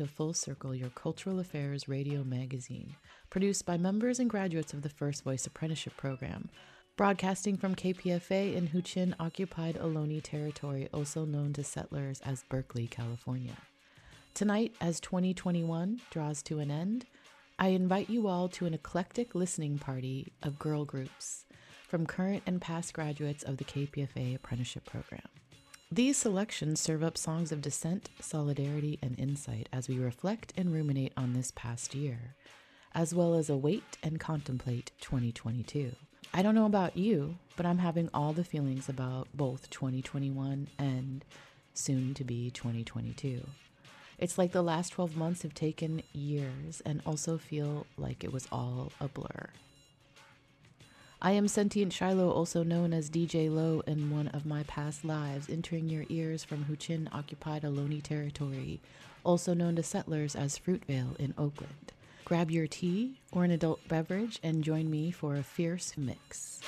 to Full Circle, your cultural affairs radio magazine, produced by members and graduates of the First Voice Apprenticeship Program, broadcasting from KPFA in Huichin occupied Ohlone territory, also known to settlers as Berkeley, California. Tonight, as 2021 draws to an end, I invite you all to an eclectic listening party of girl groups from current and past graduates of the KPFA apprenticeship program. These selections serve up songs of dissent, solidarity, and insight as we reflect and ruminate on this past year, as well as await and contemplate 2022. I don't know about you, but I'm having all the feelings about both 2021 and soon to be 2022. It's like the last 12 months have taken years and also feel like it was all a blur. I am Sentient Shiloh, also known as DJ Loh in one of my past lives, entering your ears from Huichin occupied Ohlone territory, also known to settlers as Fruitvale in Oakland. Grab your tea or an adult beverage and join me for a fierce mix.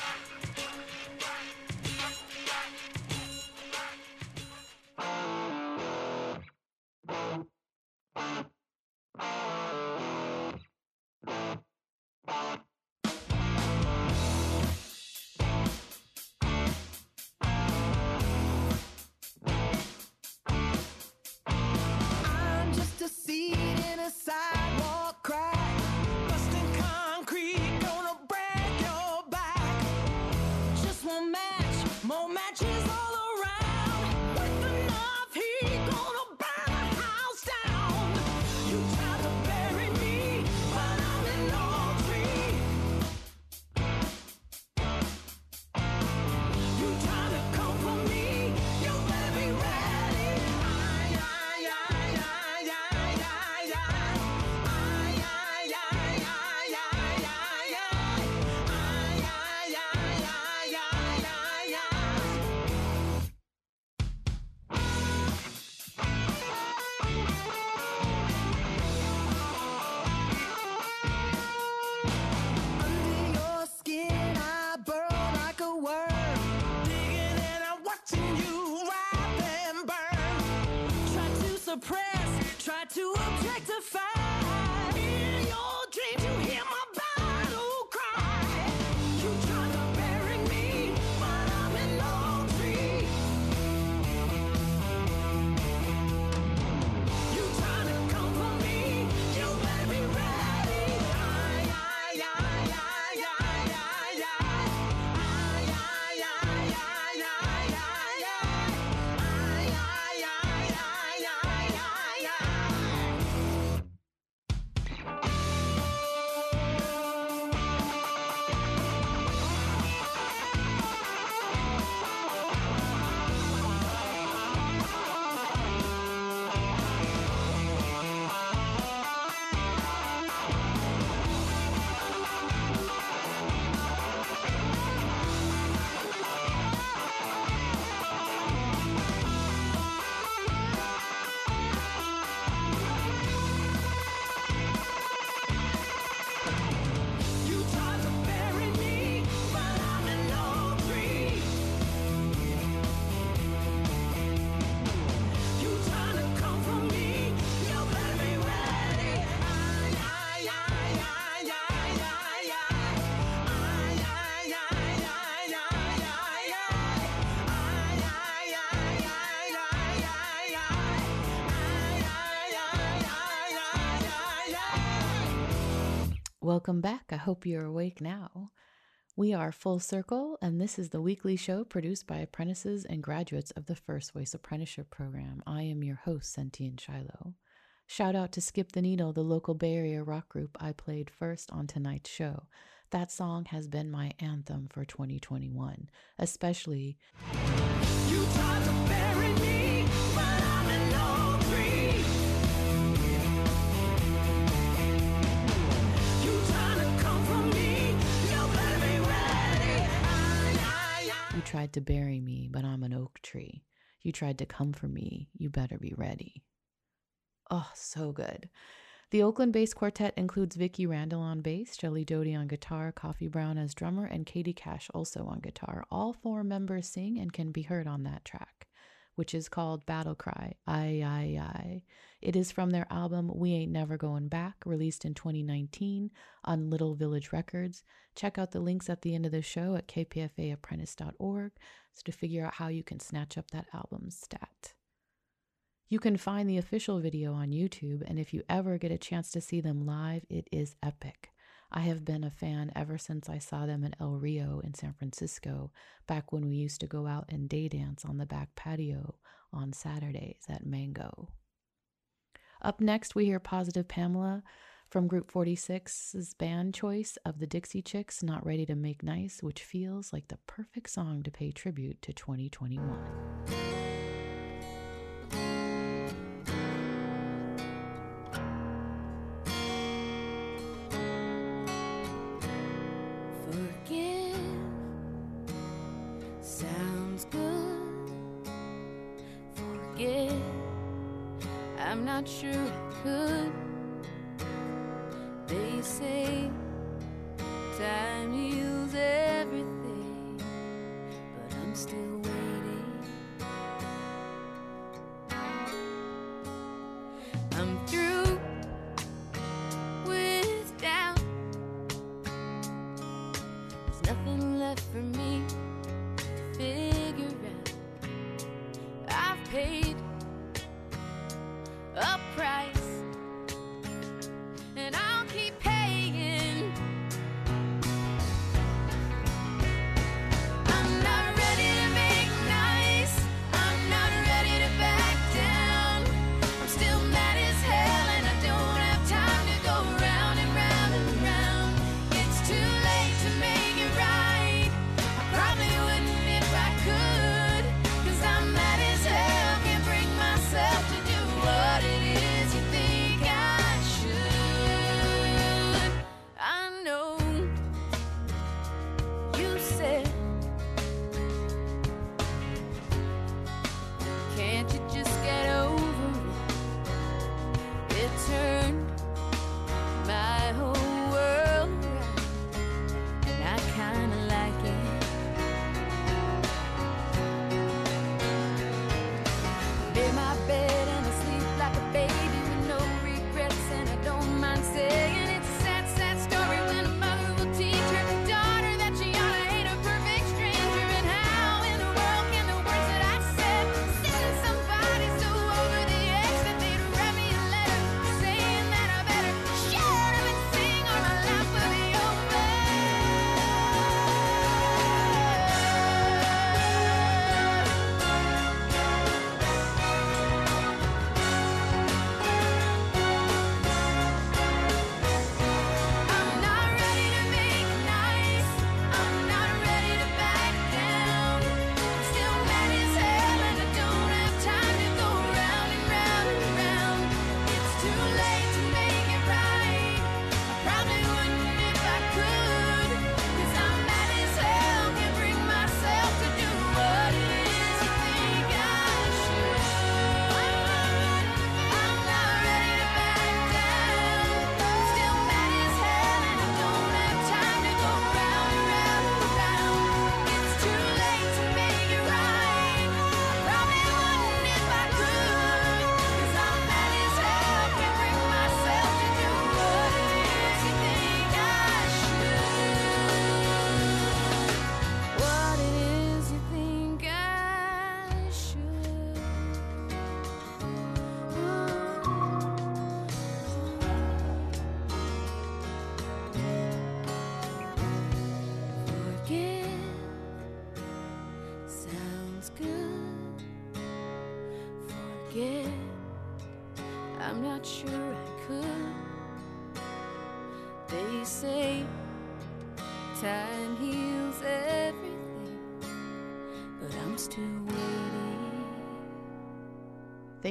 Welcome back. I hope you're awake now. We are Full Circle, and this is the weekly show produced by apprentices and graduates of the First Voice Apprenticeship Program. I am your host, Sentient Shiloh. Shout out to Skip the Needle, the local Bay Area rock group I played first on tonight's show. That song has been my anthem for 2021, especially tried to bury me, but I'm an oak tree. You tried to come for me, you better be ready. Oh, so good. The Oakland bass quartet includes Vicki Randle on bass, Jelly Doty on guitar, Kofy Brown as drummer, and Katie Cash also on guitar. All four members sing and can be heard on that track, which is called Battle Cry. I, I, I. It is from their album We Ain't Never Going Back, released in 2019 on Little Village Records. Check out the links at the end of the show at kpfaapprentice.org so to figure out how you can snatch up that album's stat. You can find the official video on YouTube, and if you ever get a chance to see them live, it is epic. I have been a fan ever since I saw them at El Rio in San Francisco, back when we used to go out and day dance on the back patio on Saturdays at Mango. Up next, we hear Positive Pamela from Group 46's band choice of the Dixie Chicks, Not Ready to Make Nice, which feels like the perfect song to pay tribute to 2021.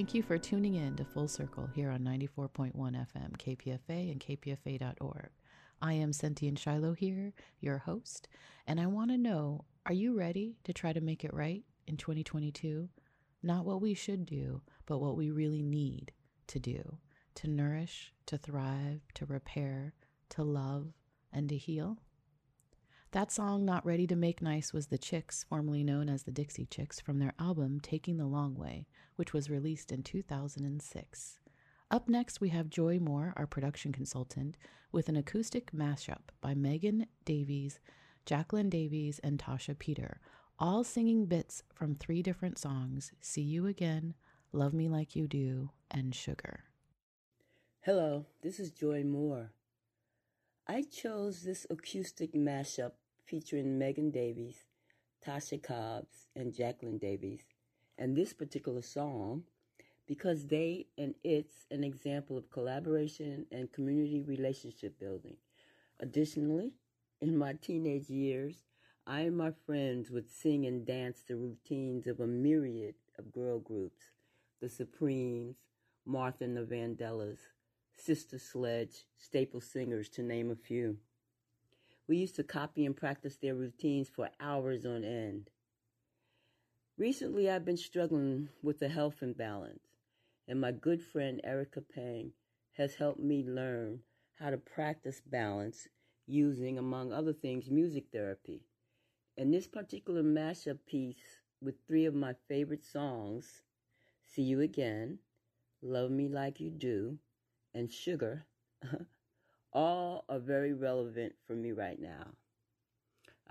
Thank you for tuning in to Full Circle here on 94.1 FM, KPFA, and kpfa.org. I am Sentient Shiloh here, your host, and I want to know Are you ready to try to make it right in 2022? Not what we should do, but what we really need to do to nourish, to thrive, to repair, to love, and to heal? That song, Not Ready to Make Nice, was the Chicks, formerly known as the Dixie Chicks, from their album Taking the Long Way, which was released in 2006. Up next, we have Joy Moore, our production consultant, with an acoustic mashup by Megan Davies, Jacqueline Davies, and Tasha Peter, all singing bits from three different songs See You Again, Love Me Like You Do, and Sugar. Hello, this is Joy Moore. I chose this acoustic mashup featuring Megan Davies, Tasha Cobbs, and Jacqueline Davies, and this particular song because they and it's an example of collaboration and community relationship building. Additionally, in my teenage years, I and my friends would sing and dance the routines of a myriad of girl groups the Supremes, Martha and the Vandellas, Sister Sledge, Staple Singers, to name a few. We used to copy and practice their routines for hours on end. Recently, I've been struggling with a health imbalance, and my good friend Erica Pang has helped me learn how to practice balance using, among other things, music therapy. And this particular mashup piece with three of my favorite songs, See You Again, Love Me Like You Do, and Sugar, all are very relevant for me right now.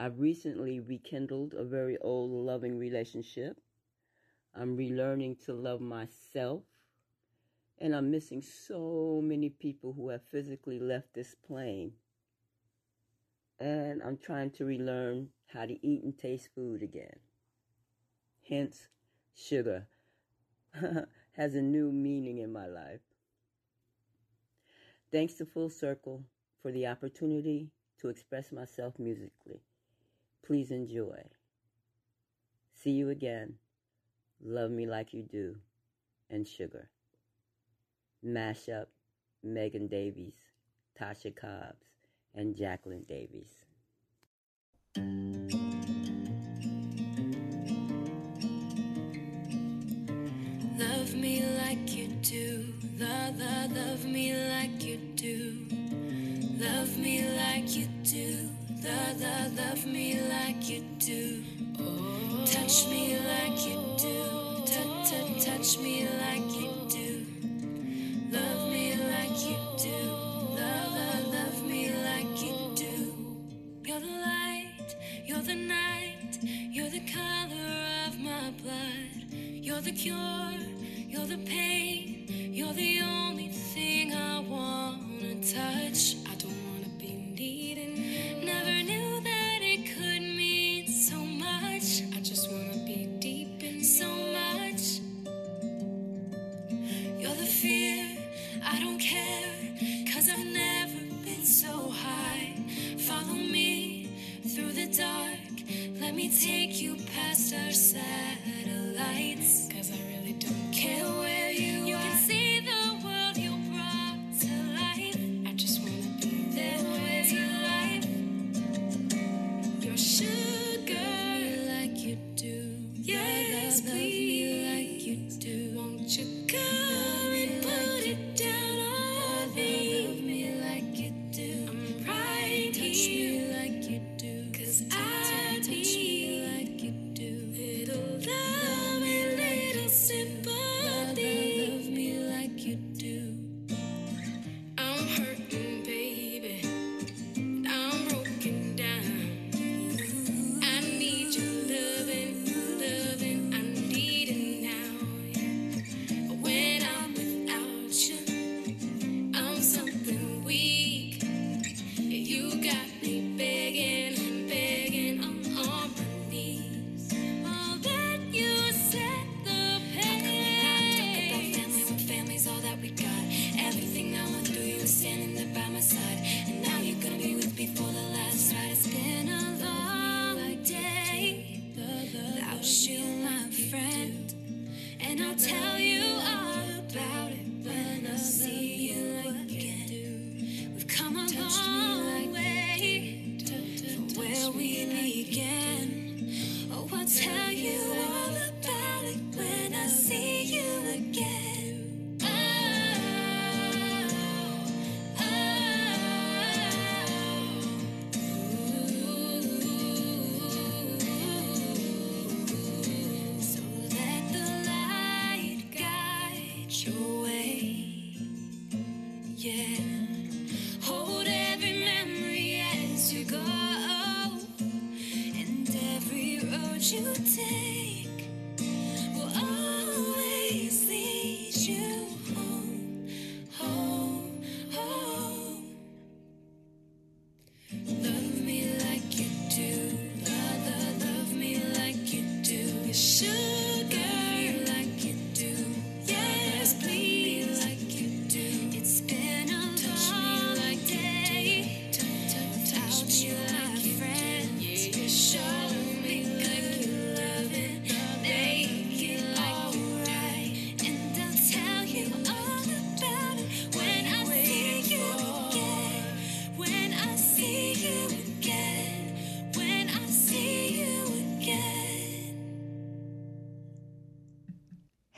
I've recently rekindled a very old loving relationship. I'm relearning to love myself. And I'm missing so many people who have physically left this plane. And I'm trying to relearn how to eat and taste food again. Hence, sugar has a new meaning in my life. Thanks to Full Circle for the opportunity to express myself musically. Please enjoy. See you again. Love me like you do. And sugar. Mashup Megan Davies, Tasha Cobbs, and Jacqueline Davies. Love me like you do. La la, love me like you do. Love me like La la, love me like you do. Touch me like you do. Touch, touch, touch me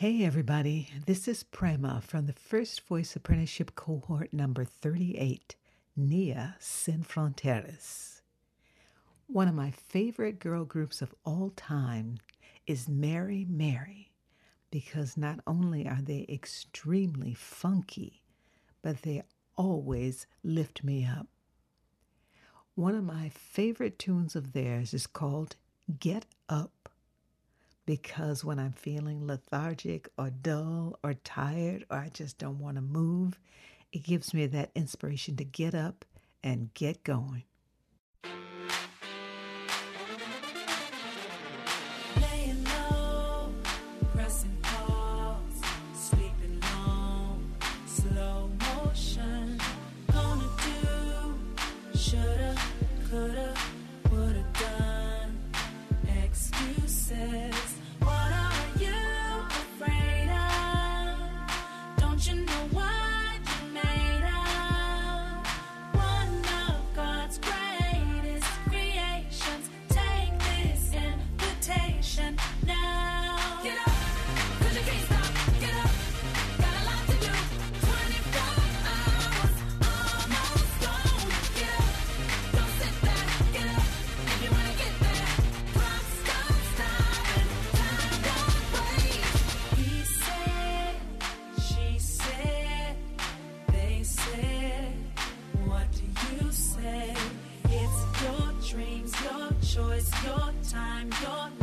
Hey, everybody. This is Prema from the First Voice Apprenticeship Cohort number 38, Nia Sin Fronteras. One of my favorite girl groups of all time is Mary Mary because not only are they extremely funky, but they always lift me up. One of my favorite tunes of theirs is called Get Up because when I'm feeling lethargic or dull or tired or I just don't want to move, it gives me that inspiration to get up and get going. Choice, your time, your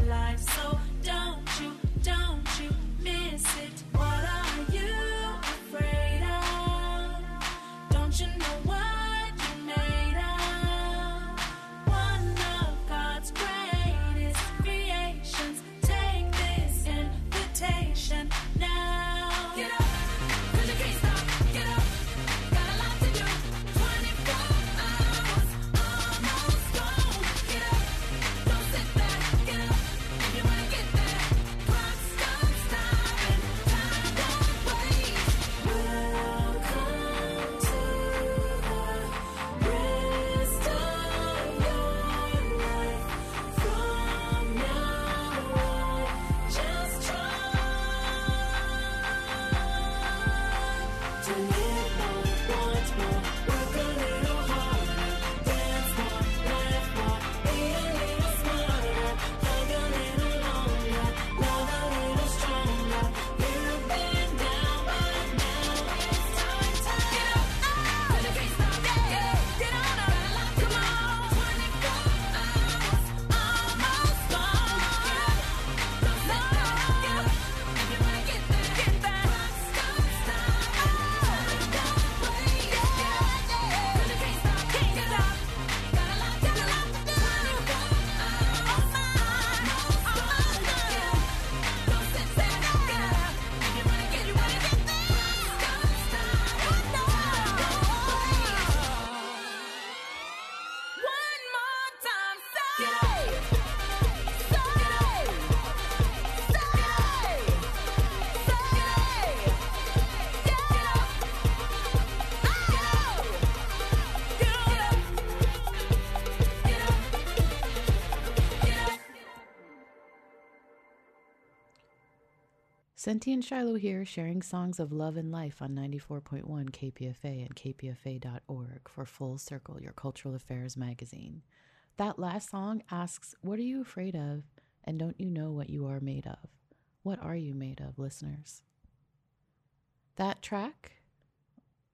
Sentient Shiloh here, sharing songs of love and life on 94.1 KPFA and kpfa.org for Full Circle, your cultural affairs magazine. That last song asks, What are you afraid of? And don't you know what you are made of? What are you made of, listeners? That track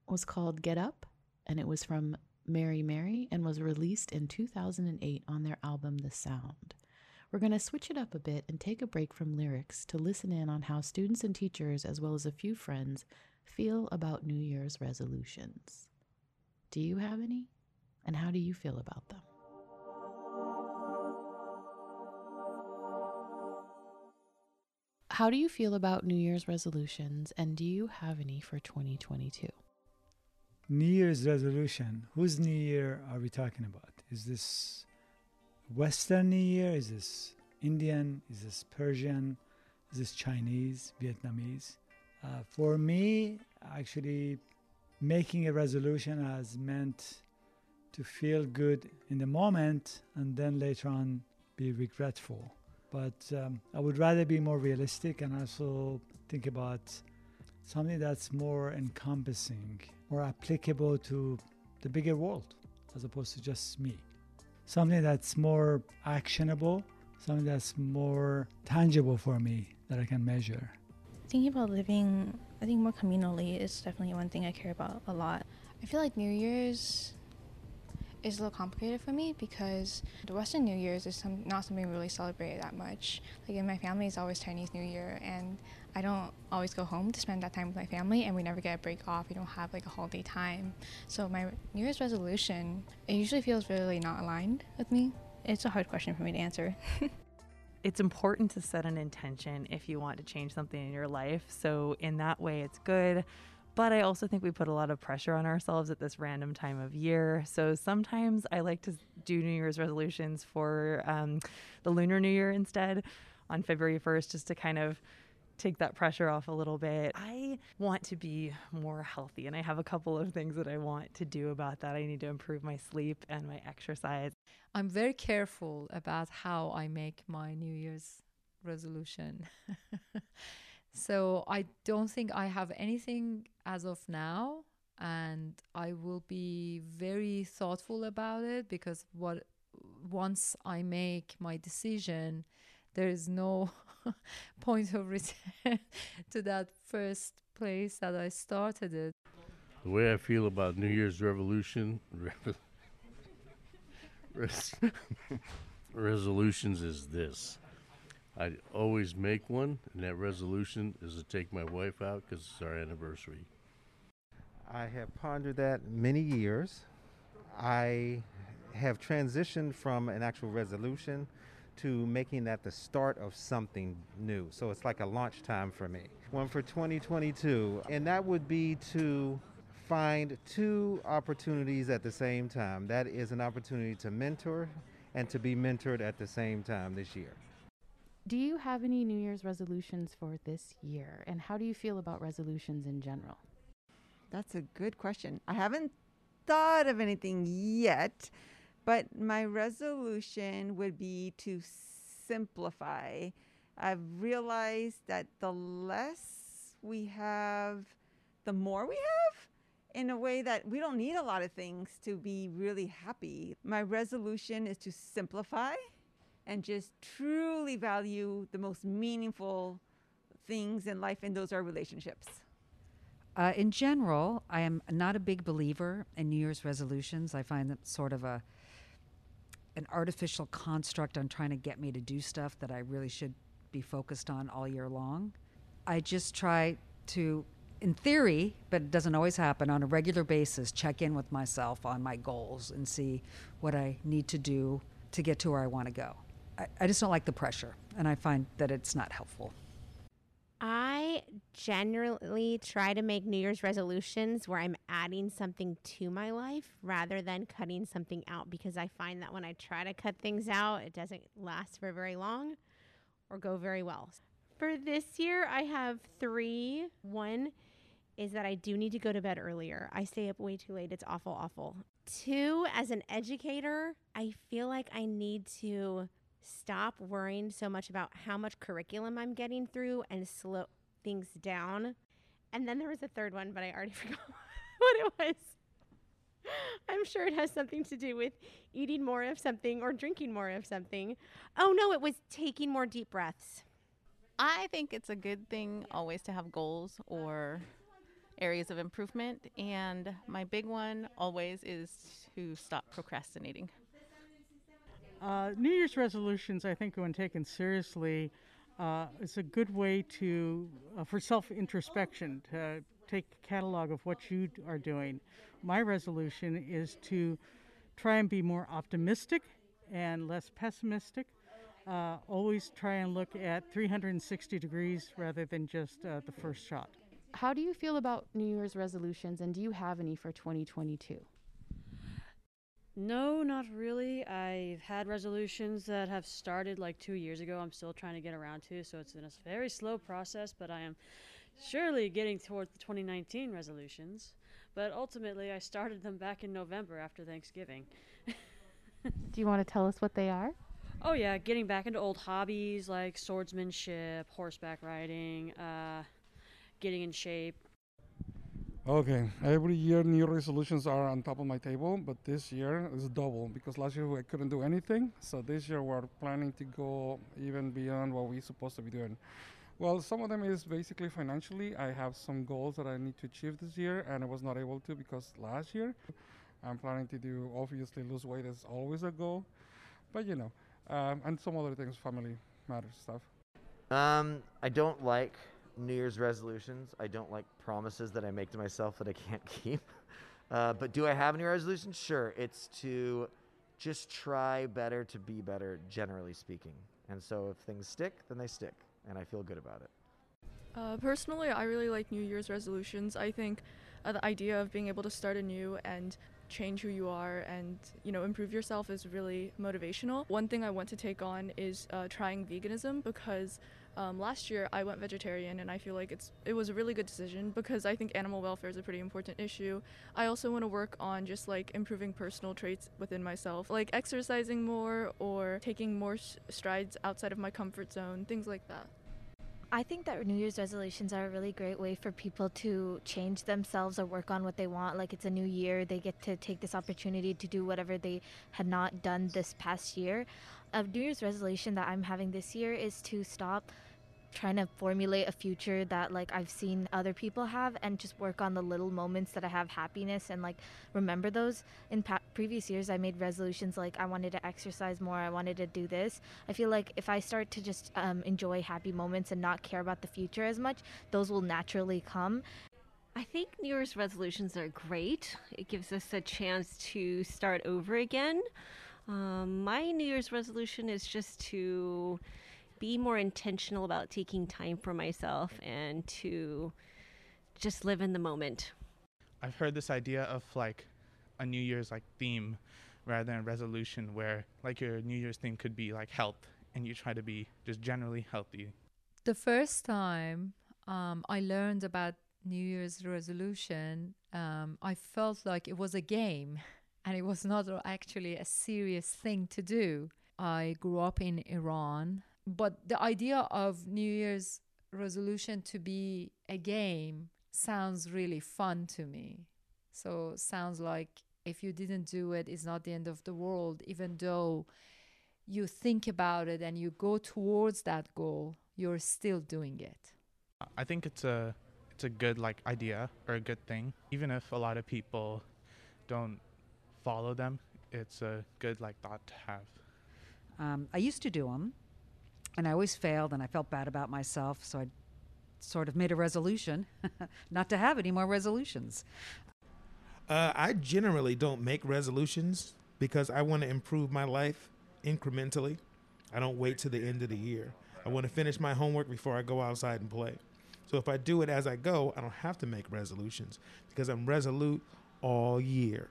was called Get Up, and it was from Mary Mary and was released in 2008 on their album The Sound. We're going to switch it up a bit and take a break from lyrics to listen in on how students and teachers, as well as a few friends, feel about New Year's resolutions. Do you have any? And how do you feel about them? How do you feel about New Year's resolutions, and do you have any for 2022? New Year's resolution. Whose New Year are we talking about? Is this Western New Year? Is this Indian? Is this Persian? Is this Chinese? Vietnamese? Uh, for me, actually, making a resolution has meant to feel good in the moment and then later on be regretful. But um, I would rather be more realistic and also think about something that's more encompassing, more applicable to the bigger world as opposed to just me. Something that's more actionable, something that's more tangible for me that I can measure. Thinking about living, I think more communally is definitely one thing I care about a lot. I feel like New Year's is a little complicated for me because the Western New Year's is some, not something we really celebrate that much. Like in my family, it's always Chinese New Year, and I don't always go home to spend that time with my family, and we never get a break off. We don't have like a holiday time. So my New Year's resolution, it usually feels really not aligned with me. It's a hard question for me to answer. it's important to set an intention if you want to change something in your life. So, in that way, it's good. But I also think we put a lot of pressure on ourselves at this random time of year. So sometimes I like to do New Year's resolutions for um, the Lunar New Year instead on February 1st, just to kind of take that pressure off a little bit. I want to be more healthy, and I have a couple of things that I want to do about that. I need to improve my sleep and my exercise. I'm very careful about how I make my New Year's resolution. so I don't think I have anything as of now and I will be very thoughtful about it because what once I make my decision there is no point of return to that first place that I started it. The way I feel about New Year's Revolution res- resolutions is this. I always make one, and that resolution is to take my wife out because it's our anniversary. I have pondered that many years. I have transitioned from an actual resolution to making that the start of something new. So it's like a launch time for me. One for 2022, and that would be to find two opportunities at the same time. That is an opportunity to mentor and to be mentored at the same time this year. Do you have any New Year's resolutions for this year? And how do you feel about resolutions in general? That's a good question. I haven't thought of anything yet, but my resolution would be to simplify. I've realized that the less we have, the more we have in a way that we don't need a lot of things to be really happy. My resolution is to simplify and just truly value the most meaningful things in life, and those are relationships. Uh, in general, I am not a big believer in New Year's resolutions. I find them sort of a an artificial construct on trying to get me to do stuff that I really should be focused on all year long. I just try to, in theory, but it doesn't always happen, on a regular basis, check in with myself on my goals and see what I need to do to get to where I want to go. I, I just don't like the pressure, and I find that it's not helpful. I generally try to make New Year's resolutions where I'm adding something to my life rather than cutting something out because I find that when I try to cut things out, it doesn't last for very long or go very well. For this year, I have three. One is that I do need to go to bed earlier. I stay up way too late. It's awful, awful. Two, as an educator, I feel like I need to stop worrying so much about how much curriculum I'm getting through and slow things down. And then there was a third one, but I already forgot what it was. I'm sure it has something to do with eating more of something or drinking more of something. Oh no, it was taking more deep breaths. I think it's a good thing always to have goals or areas of improvement. And my big one always is to stop procrastinating. Uh, New Year's resolutions, I think, when taken seriously, uh, is a good way to uh, for self introspection to take a catalog of what you are doing. My resolution is to try and be more optimistic and less pessimistic. Uh, always try and look at 360 degrees rather than just uh, the first shot. How do you feel about New Year's resolutions and do you have any for 2022? No, not really. I've had resolutions that have started like two years ago. I'm still trying to get around to, so it's been a very slow process, but I am surely getting towards the 2019 resolutions. But ultimately, I started them back in November after Thanksgiving. Do you want to tell us what they are? Oh yeah, getting back into old hobbies like swordsmanship, horseback riding, uh, getting in shape. Okay, every year new resolutions are on top of my table, but this year is double because last year I couldn't do anything. So this year we're planning to go even beyond what we're supposed to be doing. Well, some of them is basically financially. I have some goals that I need to achieve this year, and I was not able to because last year. I'm planning to do obviously lose weight is always a goal, but you know, um, and some other things, family matters stuff. Um, I don't like New Year's resolutions. I don't like promises that I make to myself that I can't keep. Uh, but do I have any resolutions? Sure. It's to just try better to be better, generally speaking. And so if things stick, then they stick, and I feel good about it. Uh, personally, I really like New Year's resolutions. I think uh, the idea of being able to start anew and change who you are and you know improve yourself is really motivational. One thing I want to take on is uh, trying veganism because um, last year I went vegetarian and I feel like it's it was a really good decision because I think animal welfare is a pretty important issue. I also want to work on just like improving personal traits within myself, like exercising more or taking more strides outside of my comfort zone, things like that. I think that New Year's resolutions are a really great way for people to change themselves or work on what they want. Like it's a new year, they get to take this opportunity to do whatever they had not done this past year. A New Year's resolution that I'm having this year is to stop trying to formulate a future that like I've seen other people have and just work on the little moments that I have happiness and like remember those in pa- previous years I made resolutions like I wanted to exercise more I wanted to do this I feel like if I start to just um, enjoy happy moments and not care about the future as much those will naturally come I think New Year's resolutions are great. It gives us a chance to start over again. Um, my New Year's resolution is just to be more intentional about taking time for myself and to just live in the moment. I've heard this idea of like a New Year's like theme rather than a resolution where like your New Year's theme could be like health and you try to be just generally healthy. The first time um, I learned about New Year's resolution, um, I felt like it was a game and it was not actually a serious thing to do. I grew up in Iran, but the idea of New Year's resolution to be a game sounds really fun to me. So sounds like if you didn't do it, it's not the end of the world, even though you think about it and you go towards that goal, you're still doing it. I think it's a it's a good like idea or a good thing even if a lot of people don't follow them. It's a good like thought to have. Um, I used to do them, and I always failed, and I felt bad about myself. So I sort of made a resolution not to have any more resolutions. Uh, I generally don't make resolutions because I want to improve my life incrementally. I don't wait to the end of the year. I want to finish my homework before I go outside and play. So if I do it as I go, I don't have to make resolutions because I'm resolute all year.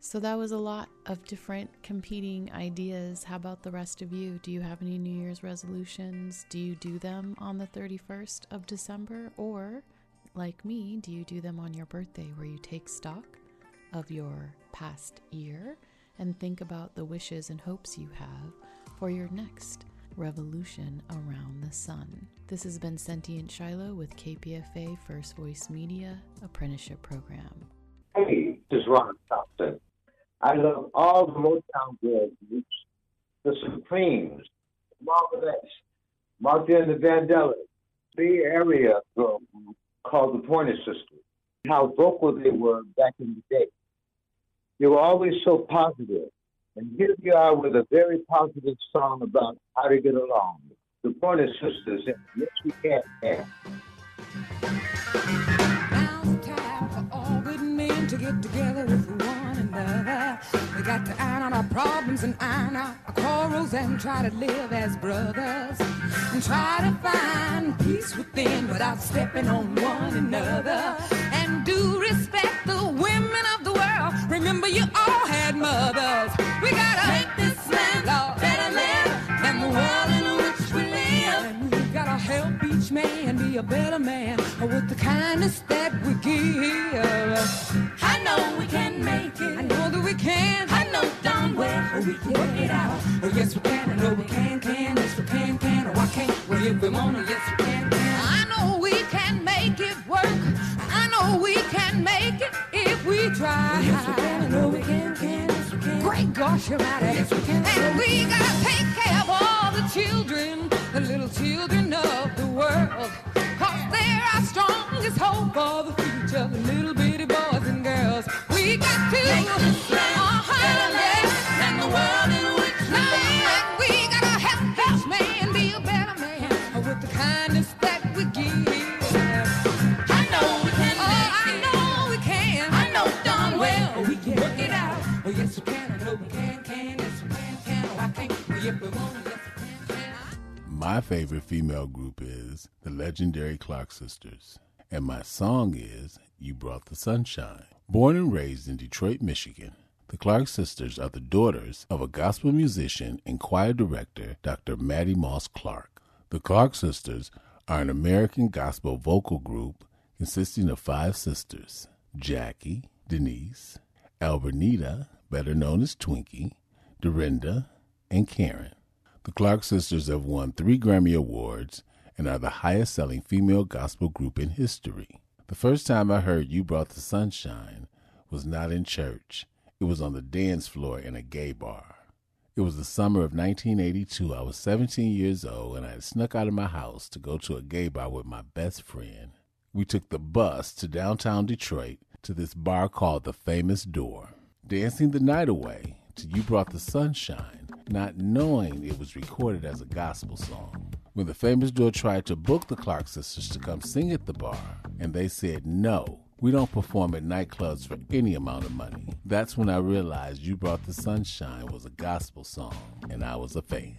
So that was a lot of different competing ideas. How about the rest of you? Do you have any New Year's resolutions? Do you do them on the 31st of December? Or, like me, do you do them on your birthday where you take stock of your past year and think about the wishes and hopes you have for your next revolution around the sun? This has been Sentient Shiloh with KPFA First Voice Media Apprenticeship Program. Hey, this is Ron. I love all the Motown girl groups, the Supremes, Marvin X, Martha and the Vandellas, Bay Area girl group called the Pointer Sisters. How vocal they were back in the day. They were always so positive. And here we are with a very positive song about how to get along. The Pointer Sisters, and yes, we can. can. time for all good men to get together with We got to iron out our problems and iron out our quarrels and try to live as brothers. And try to find peace within without stepping on one another. And do respect the women of the world. Remember, you all had mothers. We gotta make this land a better land than the world in which we live. And we gotta help each man be a better man with the kindness that we give. I know we can it. I know that we can. I know darn well we can work it out. Oh, yes, we can. I know we can, can, yes we can, can. Oh, I can't we if we wanna, yes we can, can. I know we can make it work. I know we can make it if we try. Oh, yes we can, I know we can, can, yes we can. Great gosh, you're at it. Yes we can, And we gotta take care of all the children, the little children of the world. Cause they're our strongest hope for the future, the little girls. We got to Make this uh-huh, better than the world in which we live. We gotta help each man be a better man with the kindness that we give. I know we can Oh, I know we can. I know darn well we can work it out. Oh yes we can, I know we can, can, yes we can, can. Why can't we if we wanna, yes we can, can. My favorite female group is the legendary Clark Sisters, and my song is You Brought the Sunshine. Born and raised in Detroit, Michigan, the Clark Sisters are the daughters of a gospel musician and choir director, Dr. Mattie Moss Clark. The Clark Sisters are an American gospel vocal group consisting of five sisters Jackie, Denise, Albernita, better known as Twinkie, Dorinda, and Karen. The Clark Sisters have won three Grammy Awards and are the highest selling female gospel group in history. The first time I heard You Brought the Sunshine was not in church, it was on the dance floor in a gay bar. It was the summer of 1982. I was 17 years old and I had snuck out of my house to go to a gay bar with my best friend. We took the bus to downtown Detroit to this bar called the Famous Door, dancing the night away to You Brought the Sunshine, not knowing it was recorded as a gospel song. When the Famous Door tried to book the Clark sisters to come sing at the bar, and they said no, we don't perform at nightclubs for any amount of money. That's when I realized You Brought the Sunshine was a gospel song, and I was a fan.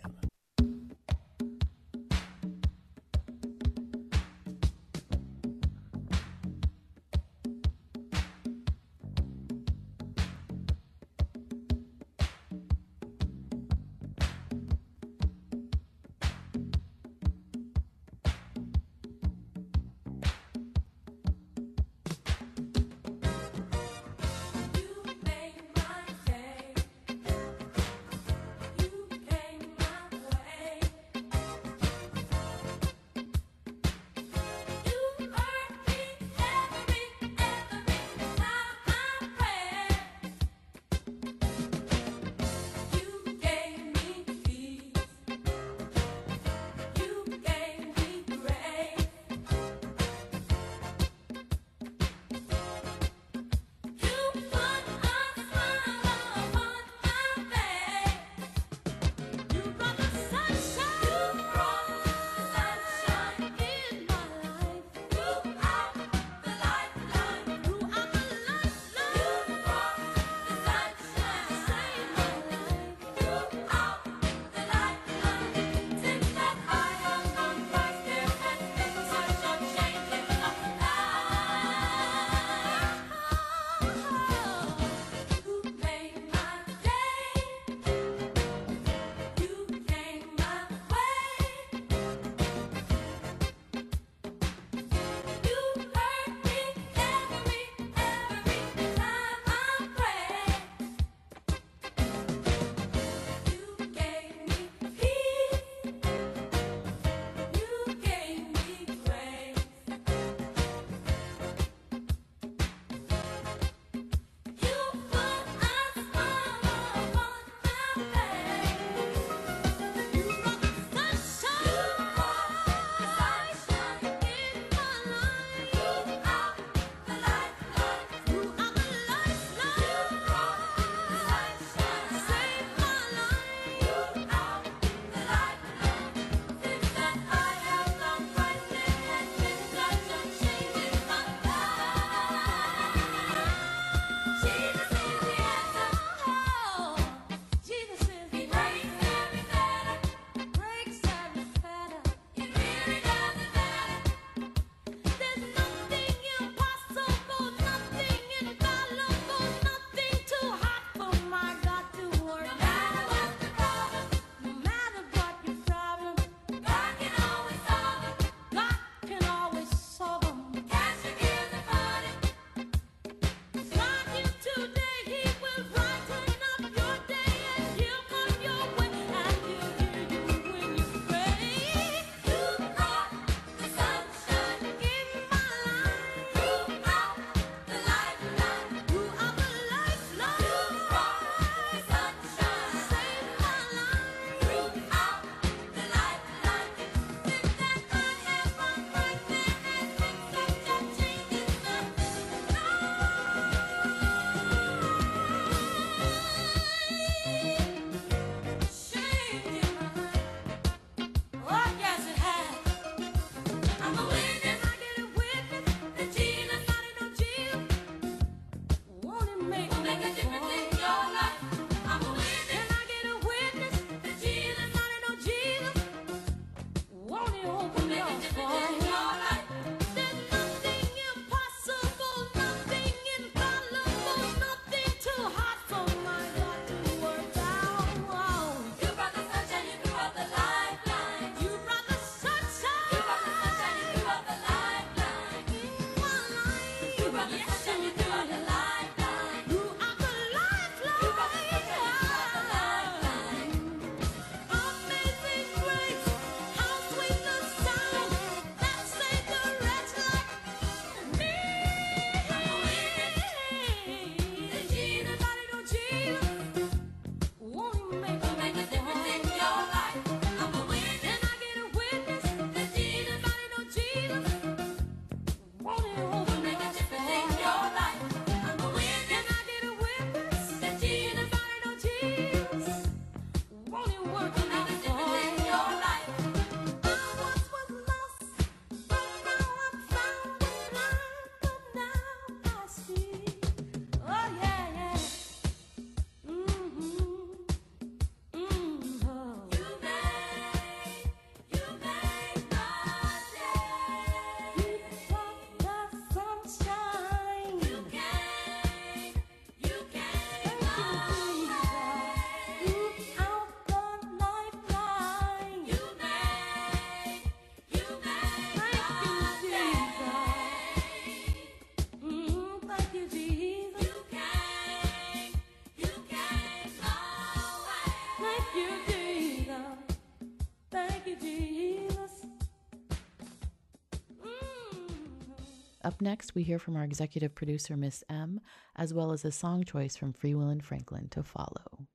Up next, we hear from our executive producer, Miss M, as well as a song choice from Free Will and Franklin to follow.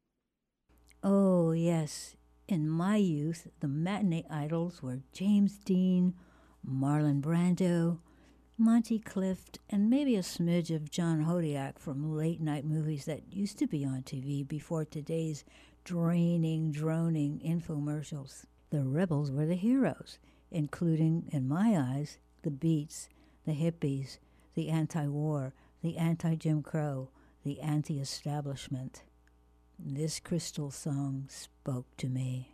Oh, yes. In my youth, the matinee idols were James Dean, Marlon Brando, Monty Clift, and maybe a smidge of John Hodiak from late night movies that used to be on TV before today's draining, droning infomercials. The rebels were the heroes, including, in my eyes, the Beats, the hippies, the anti war, the anti Jim Crow, the anti establishment. This crystal song spoke to me.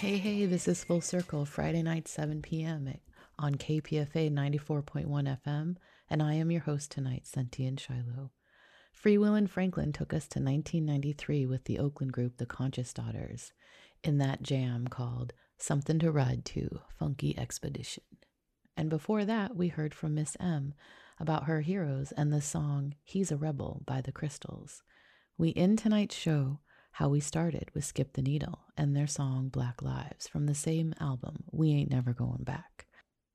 Hey, hey, this is Full Circle, Friday night, 7 p.m. on KPFA 94.1 FM, and I am your host tonight, Sentient Shiloh. Free Will and Franklin took us to 1993 with the Oakland group The Conscious Daughters in that jam called Something to Ride To Funky Expedition. And before that, we heard from Miss M about her heroes and the song He's a Rebel by the Crystals. We end tonight's show how we started with Skip the Needle and their song Black Lives from the same album, We Ain't Never Going Back.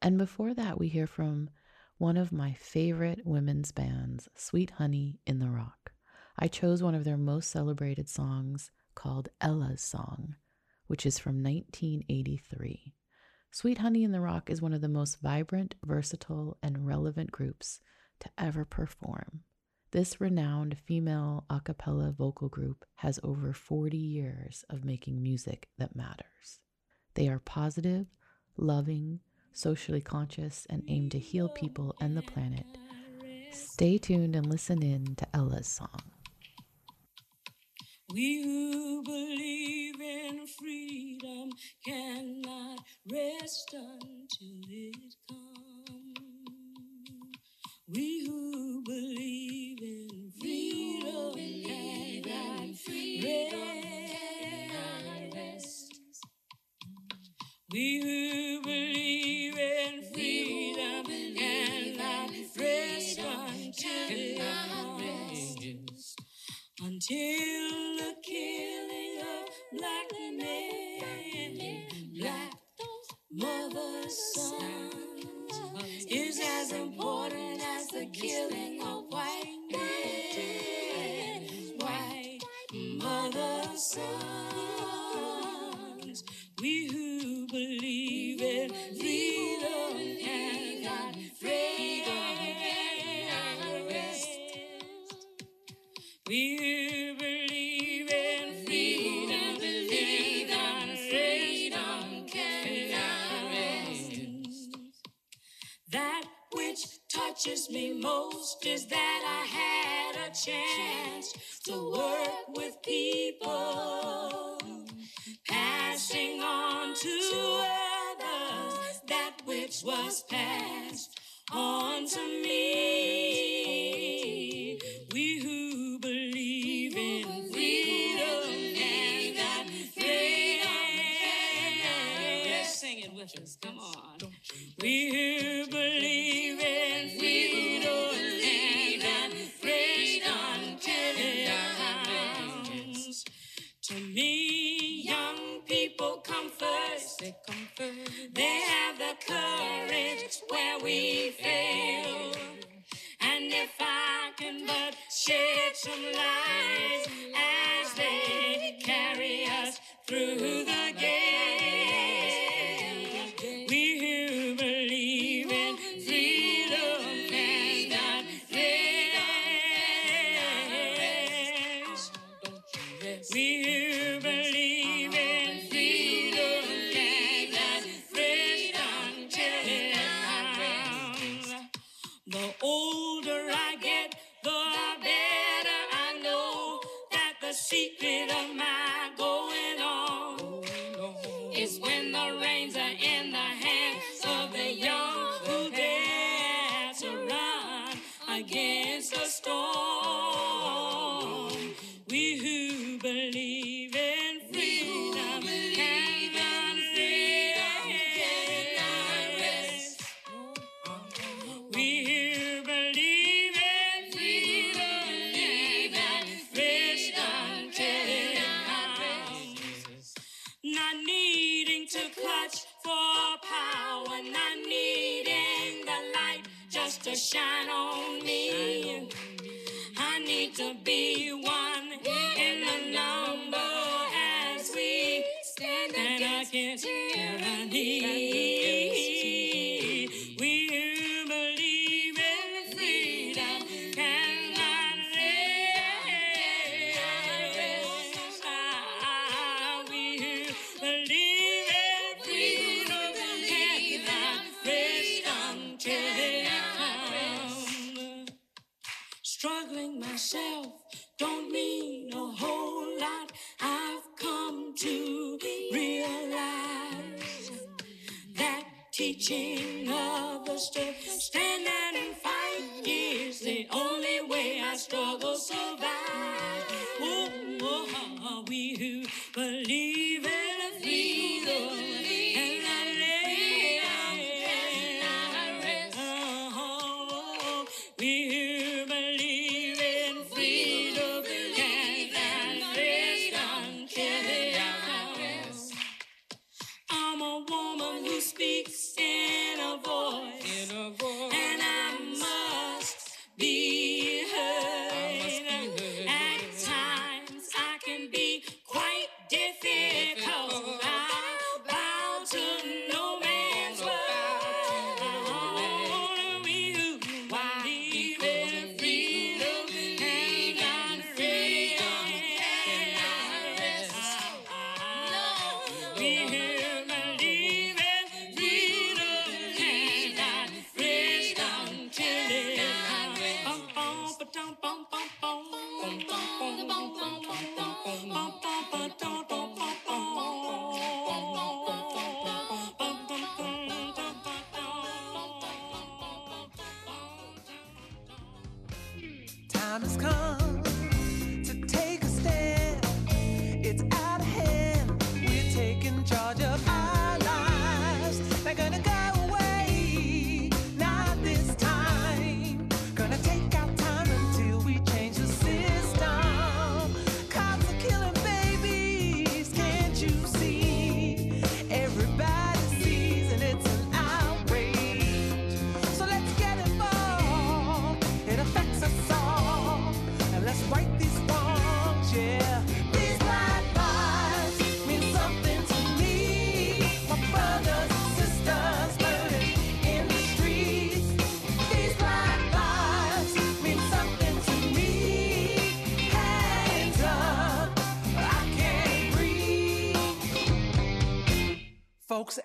And before that, we hear from one of my favorite women's bands, Sweet Honey in the Rock. I chose one of their most celebrated songs called Ella's Song, which is from 1983. Sweet Honey in the Rock is one of the most vibrant, versatile, and relevant groups to ever perform. This renowned female a cappella vocal group has over 40 years of making music that matters. They are positive, loving, socially conscious, and aim to heal people and the planet. Stay tuned and listen in to Ella's song. We who believe in freedom cannot rest until it comes. We who believe We who believe believe Folks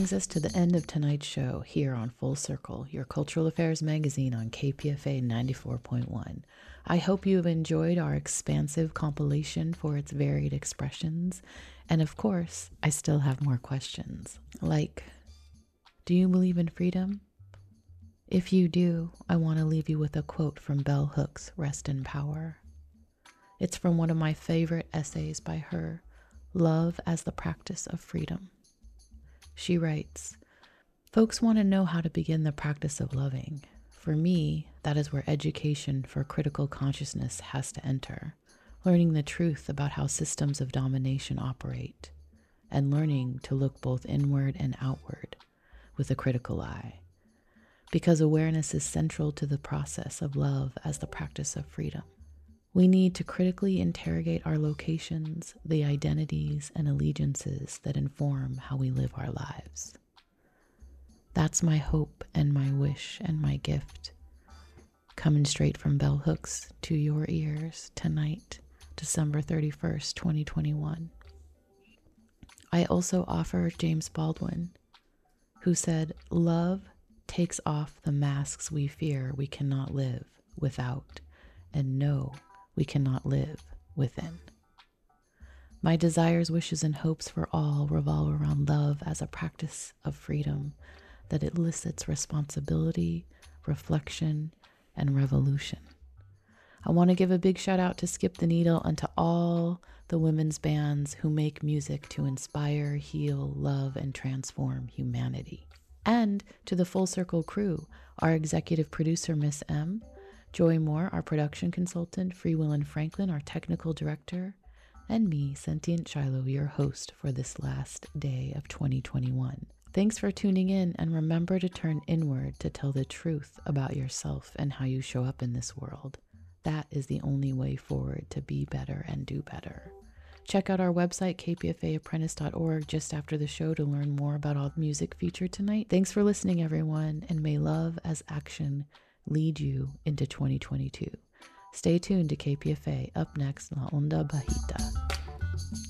brings us to the end of tonight's show here on Full Circle, your cultural affairs magazine on KPFA 94.1. I hope you have enjoyed our expansive compilation for its varied expressions. And of course, I still have more questions. Like, do you believe in freedom? If you do, I want to leave you with a quote from Bell Hooks' Rest in Power. It's from one of my favorite essays by her, Love as the Practice of Freedom. She writes Folks want to know how to begin the practice of loving. For me, that is where education for critical consciousness has to enter, learning the truth about how systems of domination operate, and learning to look both inward and outward with a critical eye. Because awareness is central to the process of love as the practice of freedom. We need to critically interrogate our locations, the identities and allegiances that inform how we live our lives. That's my hope and my wish and my gift, coming straight from Bell Hooks to your ears tonight, December 31st, 2021. I also offer James Baldwin, who said, Love takes off the masks we fear we cannot live without, and know we cannot live within. My desires, wishes, and hopes for all revolve around love as a practice of freedom that elicits responsibility, reflection, and revolution. I want to give a big shout out to Skip the Needle and to all the women's bands who make music to inspire, heal, love, and transform humanity. And to the Full Circle crew, our executive producer, Miss M, Joy Moore, our production consultant, Free Will and Franklin, our technical director, and me, Sentient Shiloh, your host for this last day of 2021. Thanks for tuning in, and remember to turn inward to tell the truth about yourself and how you show up in this world. That is the only way forward to be better and do better. Check out our website, kpfaapprentice.org, just after the show to learn more about all the music featured tonight. Thanks for listening, everyone, and may love as action lead you into 2022. Stay tuned to KPFA up next, La Onda Bajita.